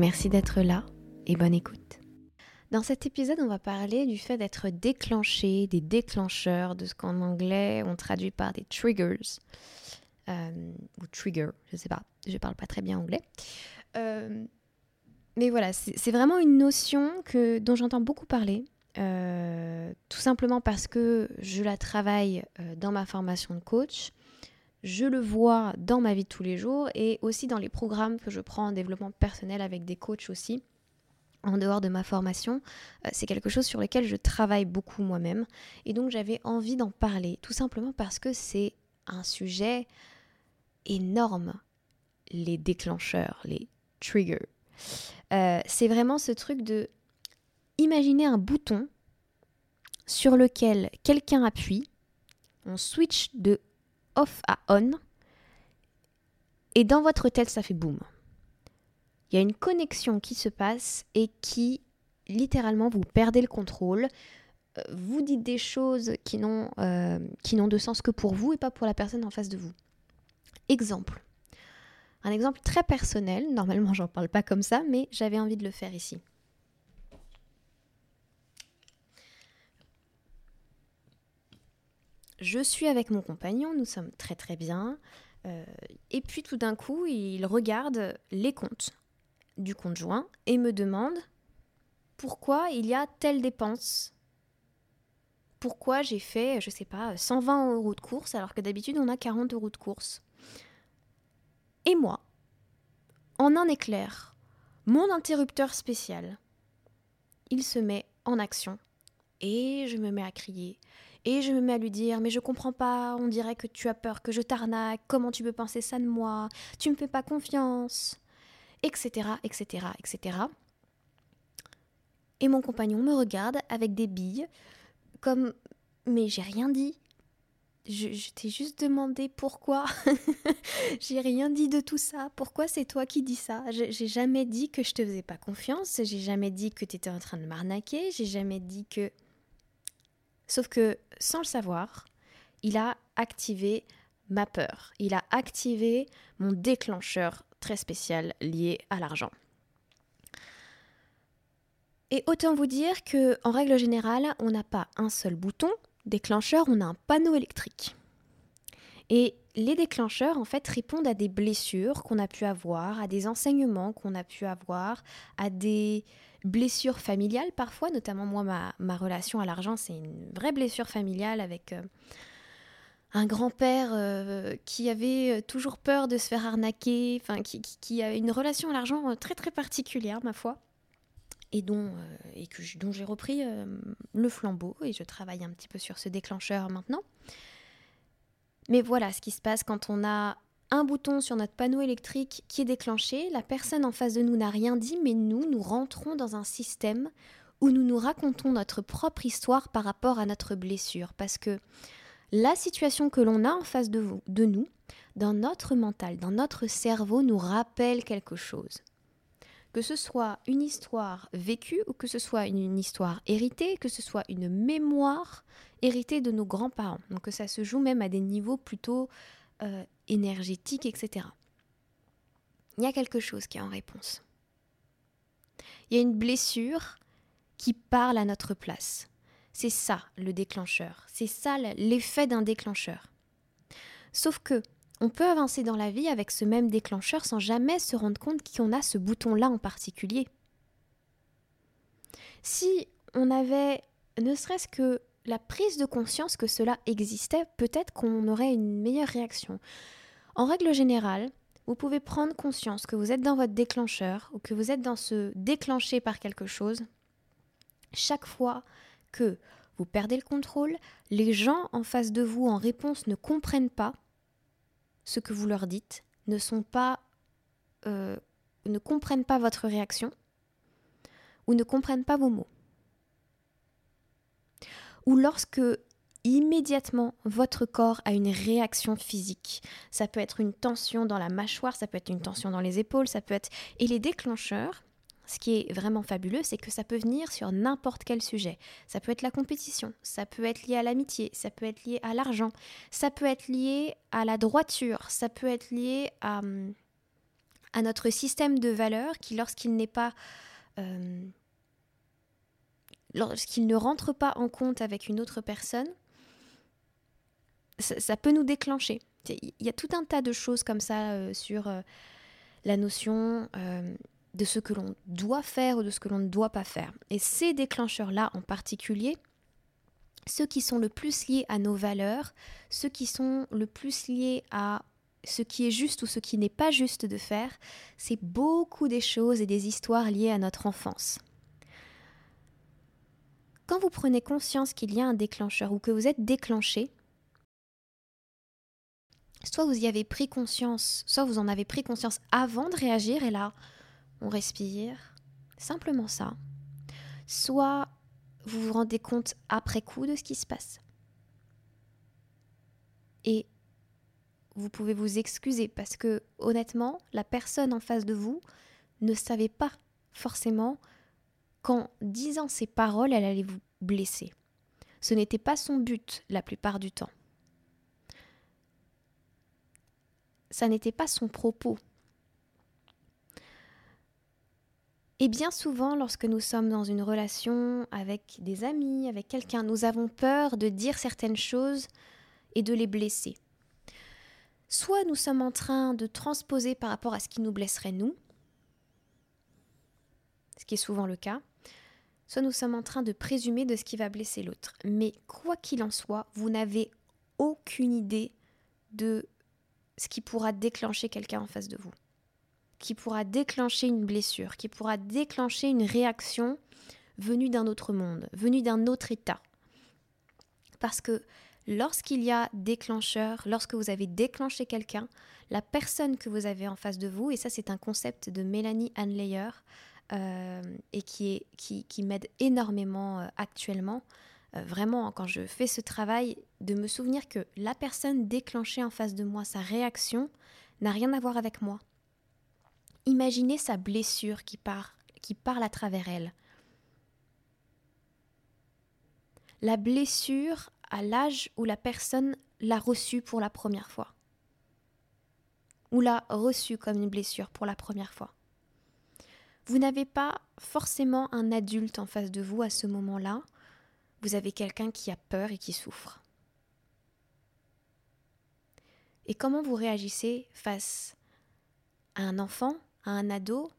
Merci d'être là et bonne écoute. Dans cet épisode, on va parler du fait d'être déclenché, des déclencheurs, de ce qu'en anglais on traduit par des triggers. Euh, ou trigger, je sais pas, je parle pas très bien anglais. Euh, mais voilà, c'est vraiment une notion que, dont j'entends beaucoup parler, euh, tout simplement parce que je la travaille dans ma formation de coach, je le vois dans ma vie de tous les jours et aussi dans les programmes que je prends en développement personnel avec des coachs aussi. En dehors de ma formation, euh, c'est quelque chose sur lequel je travaille beaucoup moi-même. Et donc j'avais envie d'en parler, tout simplement parce que c'est un sujet énorme, les déclencheurs, les triggers. Euh, c'est vraiment ce truc de imaginer un bouton sur lequel quelqu'un appuie, on switch de off à on. Et dans votre tête, ça fait boum. Il y a une connexion qui se passe et qui, littéralement, vous perdez le contrôle. Euh, vous dites des choses qui n'ont euh, n'ont de sens que pour vous et pas pour la personne en face de vous. Exemple. Un exemple très personnel. Normalement, j'en parle pas comme ça, mais j'avais envie de le faire ici. Je suis avec mon compagnon, nous sommes très très bien. Euh, et puis tout d'un coup, il regarde les comptes du conjoint et me demande pourquoi il y a telle dépense. Pourquoi j'ai fait, je sais pas, 120 euros de course alors que d'habitude on a 40 euros de course. Et moi, en un éclair, mon interrupteur spécial, il se met en action et je me mets à crier et je me mets à lui dire Mais je comprends pas, on dirait que tu as peur que je t'arnaque, comment tu peux penser ça de moi, tu me fais pas confiance, etc., etc., etc. Et mon compagnon me regarde avec des billes, comme Mais j'ai rien dit. Je, t'ai juste demandé pourquoi. j'ai rien dit de tout ça. Pourquoi c'est toi qui dis ça? J'ai jamais dit que je te faisais pas confiance. J'ai jamais dit que tu étais en train de m'arnaquer. J'ai jamais dit que. Sauf que, sans le savoir, il a activé ma peur. Il a activé mon déclencheur très spécial lié à l'argent. Et autant vous dire que, en règle générale, on n'a pas un seul bouton déclencheur, on a un panneau électrique. Et les déclencheurs, en fait, répondent à des blessures qu'on a pu avoir, à des enseignements qu'on a pu avoir, à des blessures familiales parfois, notamment moi, ma, relation à l'argent, c'est une vraie blessure familiale avec euh, un grand-père euh, qui avait euh, toujours peur de se faire arnaquer, qui, a une relation à l'argent très très particulière, ma foi, et dont j'ai repris le flambeau, et je travaille un petit peu sur ce déclencheur maintenant. Mais voilà ce qui se passe quand on a un bouton sur notre panneau électrique qui est déclenché, la personne en face de nous n'a rien dit, mais nous, nous rentrons dans un système où nous nous racontons notre propre histoire par rapport à notre blessure. Parce que la situation que l'on a en face de, de nous, dans notre mental, dans notre cerveau, nous rappelle quelque chose. Que ce soit une histoire vécue ou que ce soit une, histoire héritée, que ce soit une mémoire héritée de nos grands-parents. Donc que ça se joue même à des niveaux plutôt euh, énergétique, etc. Il y a quelque chose qui est en réponse. Il y a une blessure qui parle à notre place. C'est ça le déclencheur. C'est ça l'effet d'un déclencheur. Sauf que on peut avancer dans la vie avec ce même déclencheur sans jamais se rendre compte qu'on a ce bouton-là en particulier. Si on avait ne serait-ce que la prise de conscience que cela existait, peut-être qu'on aurait une meilleure réaction. En règle générale, vous pouvez prendre conscience que vous êtes dans votre déclencheur ou que vous êtes dans ce déclenché par quelque chose. Chaque fois que vous perdez le contrôle, les gens en face de vous en réponse ne comprennent pas ce que vous leur dites, ne sont pas euh, ne comprennent pas votre réaction ou ne comprennent pas vos mots. Ou lorsque immédiatement votre corps a une réaction physique. Ça peut être une tension dans la mâchoire, ça peut être une tension dans les épaules, ça peut être... Et les déclencheurs, ce qui est vraiment fabuleux, c'est que ça peut venir sur n'importe quel sujet. Ça peut être la compétition, ça peut être lié à l'amitié, ça peut être lié à l'argent, ça peut être lié à la droiture, ça peut être lié à, à notre système de valeurs qui, lorsqu'il n'est pas... Euh, lorsqu'il ne rentre pas en compte avec une autre personne, ça, peut nous déclencher. Il y a tout un tas de choses comme ça euh, sur euh, la notion de ce que l'on doit faire ou de ce que l'on ne doit pas faire. Et ces déclencheurs-là en particulier, ceux qui sont le plus liés à nos valeurs, ceux qui sont le plus liés à ce qui est juste ou ce qui n'est pas juste de faire, c'est beaucoup des choses et des histoires liées à notre enfance. Quand vous prenez conscience qu'il y a un déclencheur ou que vous êtes déclenché, soit vous y avez pris conscience, soit vous en avez pris conscience avant de réagir et là, on respire, simplement ça. Soit vous vous rendez compte après coup de ce qui se passe. Et vous pouvez vous excuser parce que honnêtement, la personne en face de vous ne savait pas forcément qu'en disant ces paroles, elle allait vous blesser. Ce n'était pas son but la plupart du temps. Ça n'était pas son propos. Et bien souvent, lorsque nous sommes dans une relation avec des amis, avec quelqu'un, nous avons peur de dire certaines choses et de les blesser. Soit nous sommes en train de transposer par rapport à ce qui nous blesserait nous, ce qui est souvent le cas, soit nous sommes en train de présumer de ce qui va blesser l'autre. Mais quoi qu'il en soit, vous n'avez aucune idée de ce qui pourra déclencher quelqu'un en face de vous qui pourra déclencher une blessure, qui pourra déclencher une réaction venue d'un autre monde, venue d'un autre état. Parce que lorsqu'il y a déclencheur, lorsque vous avez déclenché quelqu'un, la personne que vous avez en face de vous, et ça c'est un concept de Mélanie Hanleyer, euh, et qui, qui, qui m'aide énormément euh, actuellement, euh, vraiment quand je fais ce travail, de me souvenir que la personne déclenchée en face de moi, sa réaction, n'a rien à voir avec moi. Imaginez sa blessure qui, part, qui parle à travers elle. La blessure à l'âge où la personne l'a reçue pour la première fois. Ou l'a reçue comme une blessure pour la première fois. Vous n'avez pas forcément un adulte en face de vous à ce moment-là. Vous avez quelqu'un qui a peur et qui souffre. Et comment vous réagissez face à un enfant à un ado,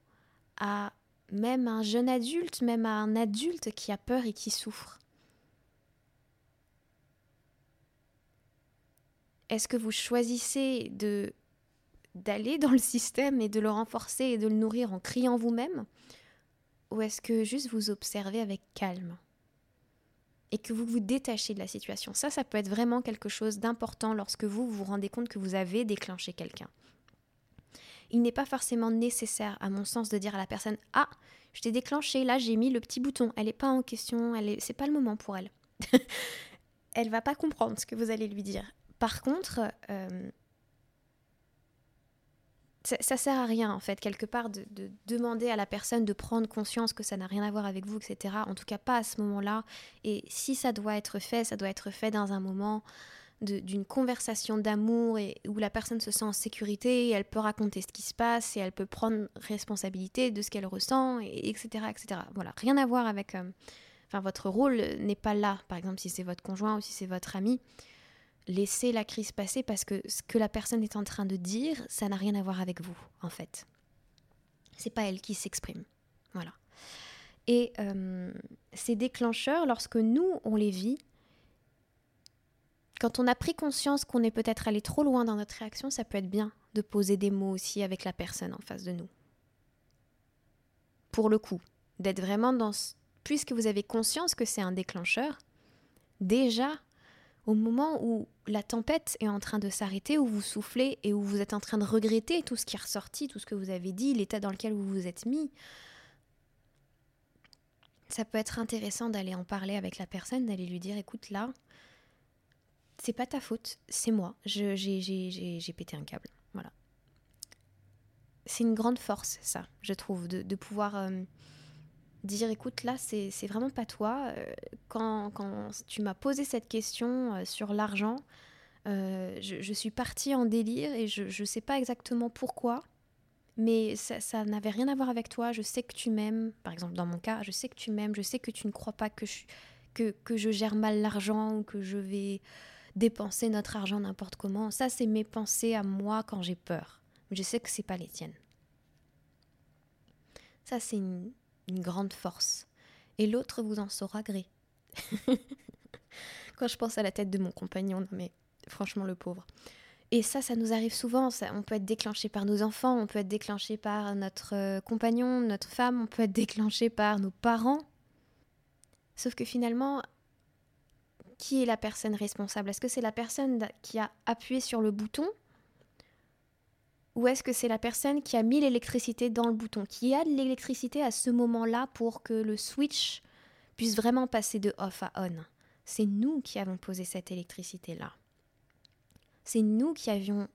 à même un jeune adulte, même à un adulte qui a peur et qui souffre? Est-ce que vous choisissez de d'aller dans le système et de le renforcer et de le nourrir en criant vous-même Ou est-ce que juste vous observez avec calme et que vous vous détachez de la situation? Ça, ça peut être vraiment quelque chose d'important lorsque vous vous rendez compte que vous avez déclenché quelqu'un il n'est pas forcément nécessaire, à mon sens, de dire à la personne Ah, je t'ai déclenché, là j'ai mis le petit bouton, elle n'est pas en question, elle est... c'est pas le moment pour elle. elle va pas comprendre ce que vous allez lui dire. Par contre, euh, ça, sert à rien en fait, quelque part, de, de, demander à la personne de prendre conscience que ça n'a rien à voir avec vous, etc. En tout cas, pas à ce moment-là. Et si ça doit être fait, ça doit être fait dans un moment d'une conversation d'amour et où la personne se sent en sécurité, et elle peut raconter ce qui se passe et elle peut prendre responsabilité de ce qu'elle ressent, et, etc., etc. Voilà, rien à voir avec... Euh, enfin, votre rôle n'est pas là, par exemple, si c'est votre conjoint ou si c'est votre ami. Laissez la crise passer parce que ce que la personne est en train de dire, ça n'a rien à voir avec vous, en fait. C'est pas elle qui s'exprime. Voilà. Et euh, ces déclencheurs, lorsque nous, on les vit, quand on a pris conscience qu'on est peut-être allé trop loin dans notre réaction, ça peut être bien de poser des mots aussi avec la personne en face de nous. Pour le coup, d'être vraiment dans... Puisque vous avez conscience que c'est un déclencheur, déjà, au moment où la tempête est en train de s'arrêter, où vous soufflez et où vous êtes en train de regretter tout ce qui est ressorti, tout ce que vous avez dit, l'état dans lequel vous vous êtes mis, ça peut être intéressant d'aller en parler avec la personne, d'aller lui dire écoute là, c'est pas ta faute, c'est moi, j'ai pété un câble. Voilà. C'est une grande force, ça, je trouve, de, pouvoir euh, dire écoute là, c'est vraiment pas toi. Euh, quand, quand tu m'as posé cette question euh, sur l'argent, je, je, suis partie en délire et je ne sais pas exactement pourquoi mais ça, n'avait rien à voir avec toi. Je sais que tu m'aimes, par exemple dans mon cas, je sais que tu m'aimes, je sais que tu ne crois pas que je, que, je gère mal l'argent ou que je vais dépenser notre argent n'importe comment. Ça, c'est mes pensées à moi quand j'ai peur. Je sais que c'est pas les tiennes. Ça, c'est une, une grande force. Et l'autre vous en saura gré. quand je pense à la tête de mon compagnon, non mais franchement le pauvre. Et ça, ça nous arrive souvent. on peut être déclenché par nos enfants, on peut être déclenché par notre euh, compagnon, notre femme, on peut être déclenché par nos parents. Sauf que finalement, qui est la personne responsable? Est-ce que c'est la personne qui a appuyé sur le bouton Ou est-ce que c'est la personne qui a mis l'électricité dans le bouton Qui a de l'électricité à ce moment-là pour que le switch puisse vraiment passer de off à on? C'est nous qui avons posé cette électricité-là. C'est nous qui avions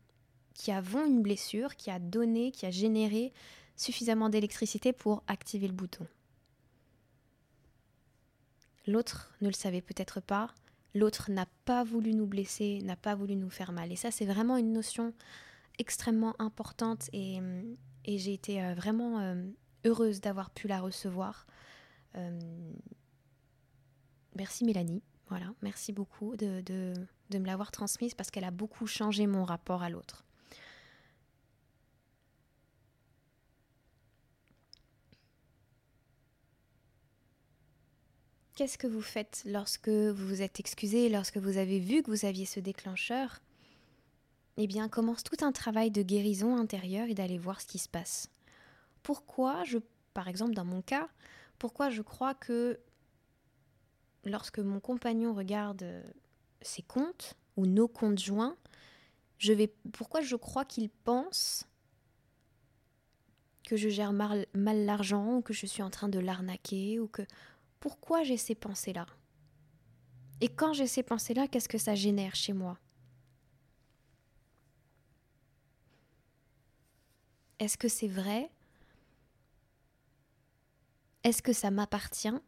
qui avons une blessure qui a donné, qui a généré suffisamment d'électricité pour activer le bouton. L'autre ne le savait peut-être pas, l'autre n'a pas voulu nous blesser, n'a pas voulu nous faire mal. Et ça, c'est vraiment une notion extrêmement importante et, j'ai été euh, vraiment euh, heureuse d'avoir pu la recevoir. Euh, merci Mélanie, voilà, merci beaucoup de, de me l'avoir transmise parce qu'elle a beaucoup changé mon rapport à l'autre. Qu'est-ce que vous faites lorsque vous vous êtes excusé, lorsque vous avez vu que vous aviez ce déclencheur? Eh bien, commence tout un travail de guérison intérieure et d'aller voir ce qui se passe. Pourquoi je, par exemple dans mon cas, pourquoi je crois que lorsque mon compagnon regarde ses comptes ou nos comptes joints, je vais, pourquoi je crois qu'il pense que je gère mal, mal l'argent ou que je suis en train de l'arnaquer ou que pourquoi j'ai ces pensées-là? Et quand j'ai ces pensées-là, qu'est-ce que ça génère chez moi? Est-ce que c'est vrai? Est-ce que ça m'appartient?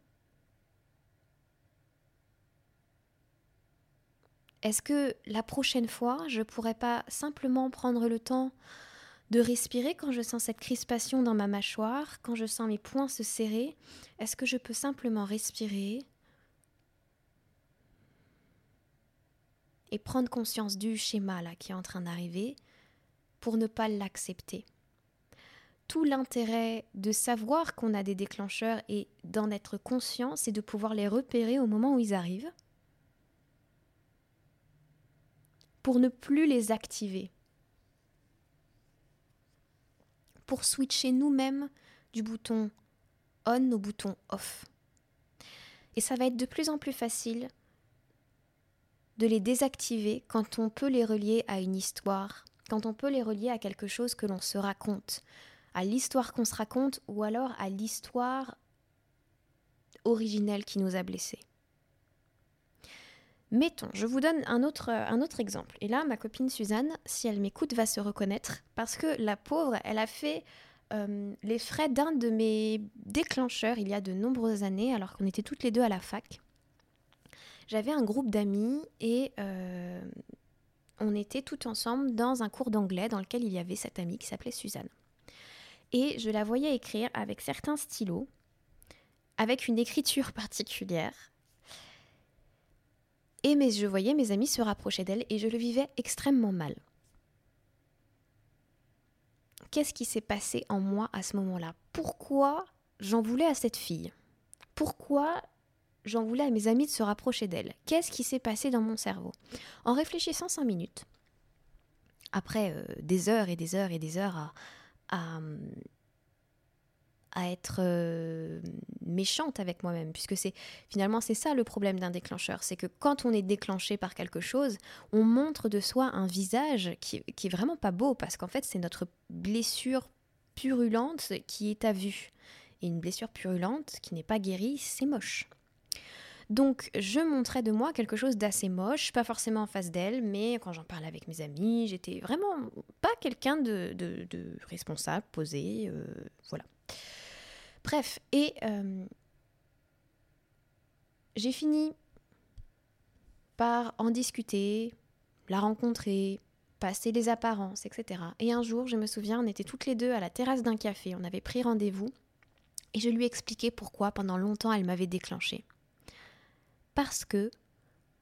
Est-ce que la prochaine fois, je pourrais pas simplement prendre le temps de respirer quand je sens cette crispation dans ma mâchoire, quand je sens mes poings se serrer? Est-ce que je peux simplement respirer? Et prendre conscience du schéma là qui est en train d'arriver pour ne pas l'accepter tout l'intérêt de savoir qu'on a des déclencheurs et d'en être conscient, c'est de pouvoir les repérer au moment où ils arrivent pour ne plus les activer. Pour switcher nous-mêmes du bouton on au bouton off. Et ça va être de plus en plus facile de les désactiver quand on peut les relier à une histoire, quand on peut les relier à quelque chose que l'on se raconte, à l'histoire qu'on se raconte ou alors à l'histoire originelle qui nous a blessés. Mettons, je vous donne un autre, un autre exemple. Et là, ma copine Suzanne, si elle m'écoute, va se reconnaître parce que la pauvre, elle a fait euh, les frais d'un de mes déclencheurs il y a de nombreuses années, alors qu'on était toutes les deux à la fac. J'avais un groupe d'amis et euh, on était tout ensemble dans un cours d'anglais dans lequel il y avait cette amie qui s'appelait Suzanne. Et je la voyais écrire avec certains stylos, avec une écriture particulière. Et je voyais mes amis se rapprocher d'elle et je le vivais extrêmement mal. Qu'est-ce qui s'est passé en moi à ce moment-là? Pourquoi j'en voulais à cette fille? Pourquoi j'en voulais à mes amis de se rapprocher d'elle? Qu'est-ce qui s'est passé dans mon cerveau? En réfléchissant cinq minutes, après euh, des heures et des heures et des heures à, à être euh, méchante avec moi-même, puisque c'est finalement c'est ça le problème d'un déclencheur, c'est que quand on est déclenché par quelque chose, on montre de soi un visage qui, qui est vraiment pas beau, parce qu'en fait c'est notre blessure purulente qui est à vue. Et une blessure purulente qui n'est pas guérie, c'est moche. Donc je montrais de moi quelque chose d'assez moche, pas forcément en face d'elle, mais quand j'en parlais avec mes amis, j'étais vraiment pas quelqu'un de, responsable, posé, euh, voilà. Bref, et euh, j'ai fini par en discuter, la rencontrer, passer les apparences, etc. Et un jour, je me souviens, on était toutes les deux à la terrasse d'un café, on avait pris rendez-vous, et je lui ai expliqué pourquoi pendant longtemps elle m'avait déclenché. Parce que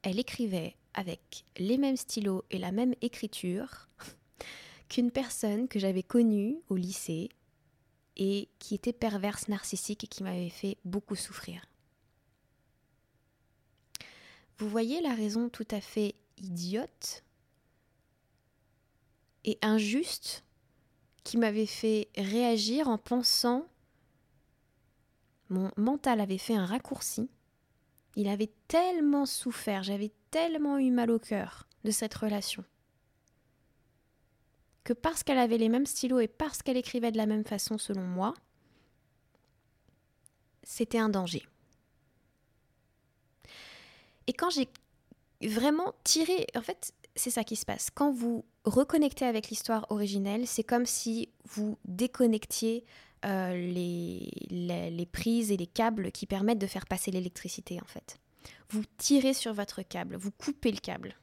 elle écrivait avec les mêmes stylos et la même écriture qu'une personne que j'avais connue au lycée et qui était perverse, narcissique et qui m'avait fait beaucoup souffrir. Vous voyez la raison tout à fait idiote et injuste qui m'avait fait réagir en pensant mon mental avait fait un raccourci. Il avait tellement souffert, j'avais tellement eu mal au cœur de cette relation que parce qu'elle avait les mêmes stylos et parce qu'elle écrivait de la même façon selon moi, c'était un danger. Et quand j'ai vraiment tiré, en fait, c'est ça qui se passe. Quand vous reconnectez avec l'histoire originelle, c'est comme si vous déconnectiez euh, les, prises et les câbles qui permettent de faire passer l'électricité, en fait. Vous tirez sur votre câble, vous coupez le câble.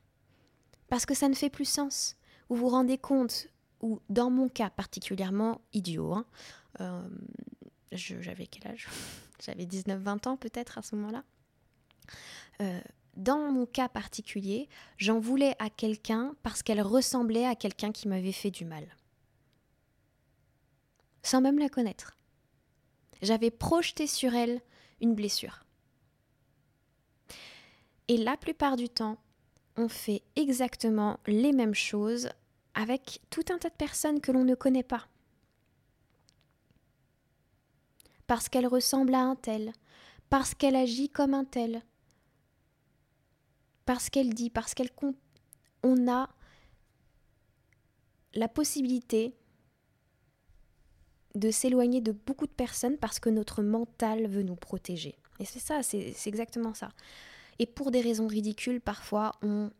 Parce que ça ne fait plus sens. Vous vous rendez compte ou dans mon cas particulièrement idiot, hein, euh, j'avais quel âge? J'avais 19-20 ans peut-être à ce moment-là. Euh, dans mon cas particulier, j'en voulais à quelqu'un parce qu'elle ressemblait à quelqu'un qui m'avait fait du mal. Sans même la connaître. J'avais projeté sur elle une blessure. Et la plupart du temps, on fait exactement les mêmes choses avec tout un tas de personnes que l'on ne connaît pas. Parce qu'elle ressemble à un tel, parce qu'elle agit comme un tel, parce qu'elle dit, parce qu'elle on a la possibilité de s'éloigner de beaucoup de personnes parce que notre mental veut nous protéger. Et c'est ça, c'est exactement ça. Et pour des raisons ridicules, parfois, on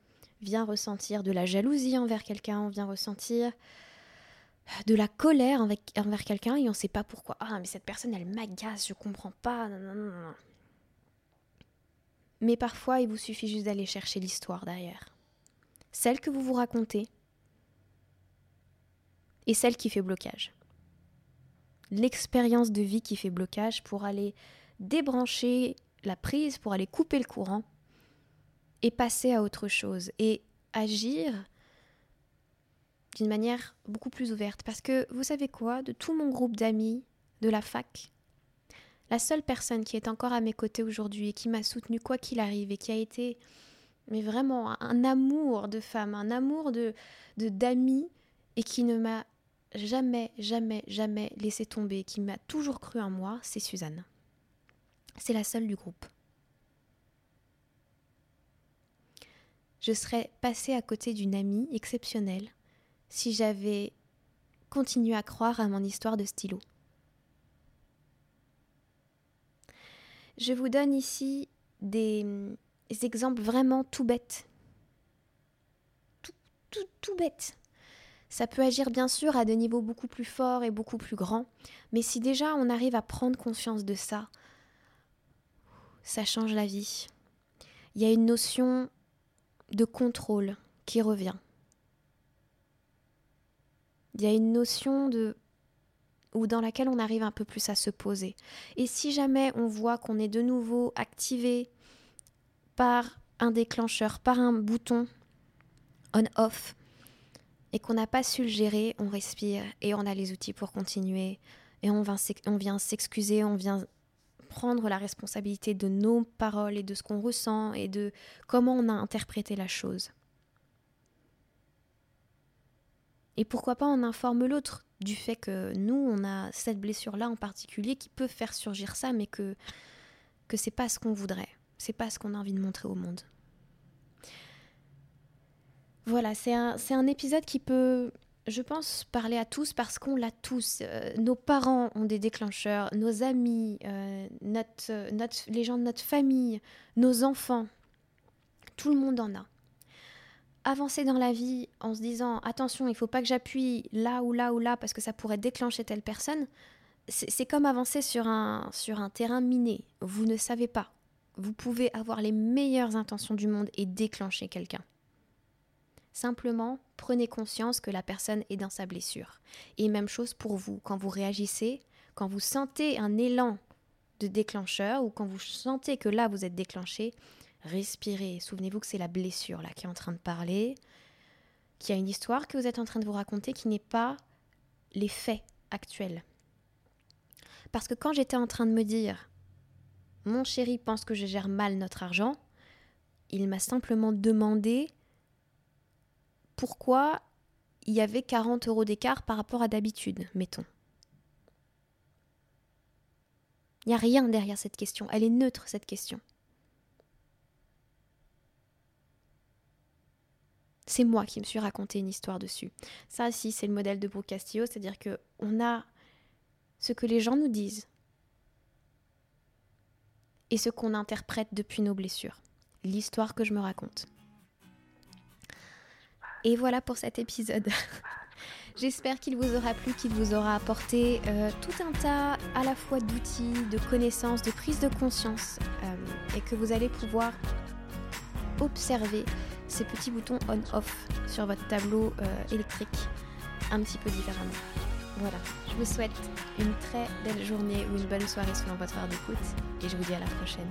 vient ressentir de la jalousie envers quelqu'un, on vient ressentir de la colère envers quelqu'un et on ne sait pas pourquoi. Ah, mais cette personne, elle m'agace, je comprends pas. Mais parfois, il vous suffit juste d'aller chercher l'histoire derrière. Celle que vous vous racontez et celle qui fait blocage. L'expérience de vie qui fait blocage pour aller débrancher la prise, pour aller couper le courant et passer à autre chose et agir d'une manière beaucoup plus ouverte. Parce que vous savez quoi, de tout mon groupe d'amis de la fac, la seule personne qui est encore à mes côtés aujourd'hui et qui m'a soutenue quoi qu'il arrive et qui a été mais vraiment un amour de femme, un amour de d'amis et qui ne m'a jamais, jamais, jamais laissé tomber, qui m'a toujours cru en moi, c'est Suzanne. C'est la seule du groupe. je serais passée à côté d'une amie exceptionnelle si j'avais continué à croire à mon histoire de stylo. Je vous donne ici des, exemples vraiment tout bêtes. Tout, tout, tout bêtes. Ça peut agir bien sûr à des niveaux beaucoup plus forts et beaucoup plus grands, mais si déjà on arrive à prendre conscience de ça, ça change la vie. Il y a une notion de contrôle qui revient. Il y a une notion de ou dans laquelle on arrive un peu plus à se poser. Et si jamais on voit qu'on est de nouveau activé par un déclencheur, par un bouton on-off, et qu'on n'a pas su le gérer, on respire et on a les outils pour continuer. Et on vient s'excuser, on vient prendre la responsabilité de nos paroles et de ce qu'on ressent et de comment on a interprété la chose. Et pourquoi pas on informe l'autre du fait que nous, on a cette blessure-là en particulier qui peut faire surgir ça, mais que, que c'est pas ce qu'on voudrait. C'est pas ce qu'on a envie de montrer au monde. Voilà, c'est un, épisode qui peut, je pense, parler à tous parce qu'on l'a tous. Euh, nos parents ont des déclencheurs, nos amis, euh, les gens de notre famille, nos enfants. Tout le monde en a. Avancer dans la vie en se disant attention, il ne faut pas que j'appuie là ou là ou là parce que ça pourrait déclencher telle personne, c'est comme avancer sur un, sur un terrain miné. Vous ne savez pas. Vous pouvez avoir les meilleures intentions du monde et déclencher quelqu'un. Simplement, prenez conscience que la personne est dans sa blessure. Et même chose pour vous, quand vous réagissez, quand vous sentez un élan de déclencheur ou quand vous sentez que là vous êtes déclenché, respirez. Souvenez-vous que c'est la blessure là qui est en train de parler, qui a une histoire que vous êtes en train de vous raconter qui n'est pas les faits actuels. Parce que quand j'étais en train de me dire mon chéri pense que je gère mal notre argent, il m'a simplement demandé pourquoi il y avait 40 euros d'écart par rapport à d'habitude, mettons. Il n'y a rien derrière cette question. Elle est neutre, cette question. C'est moi qui me suis raconté une histoire dessus. Ça, si, c'est le modèle de Brooke Castillo, c'est-à-dire que on a ce que les gens nous disent et ce qu'on interprète depuis nos blessures. L'histoire que je me raconte. Et voilà pour cet épisode. J'espère qu'il vous aura plu, qu'il vous aura apporté euh, tout un tas à la fois d'outils, de connaissances, de prise de conscience euh, et que vous allez pouvoir observer ces petits boutons on-off sur votre tableau euh, électrique un petit peu différemment. Voilà, je vous souhaite une très belle journée ou une bonne soirée selon votre heure d'écoute et je vous dis à la prochaine.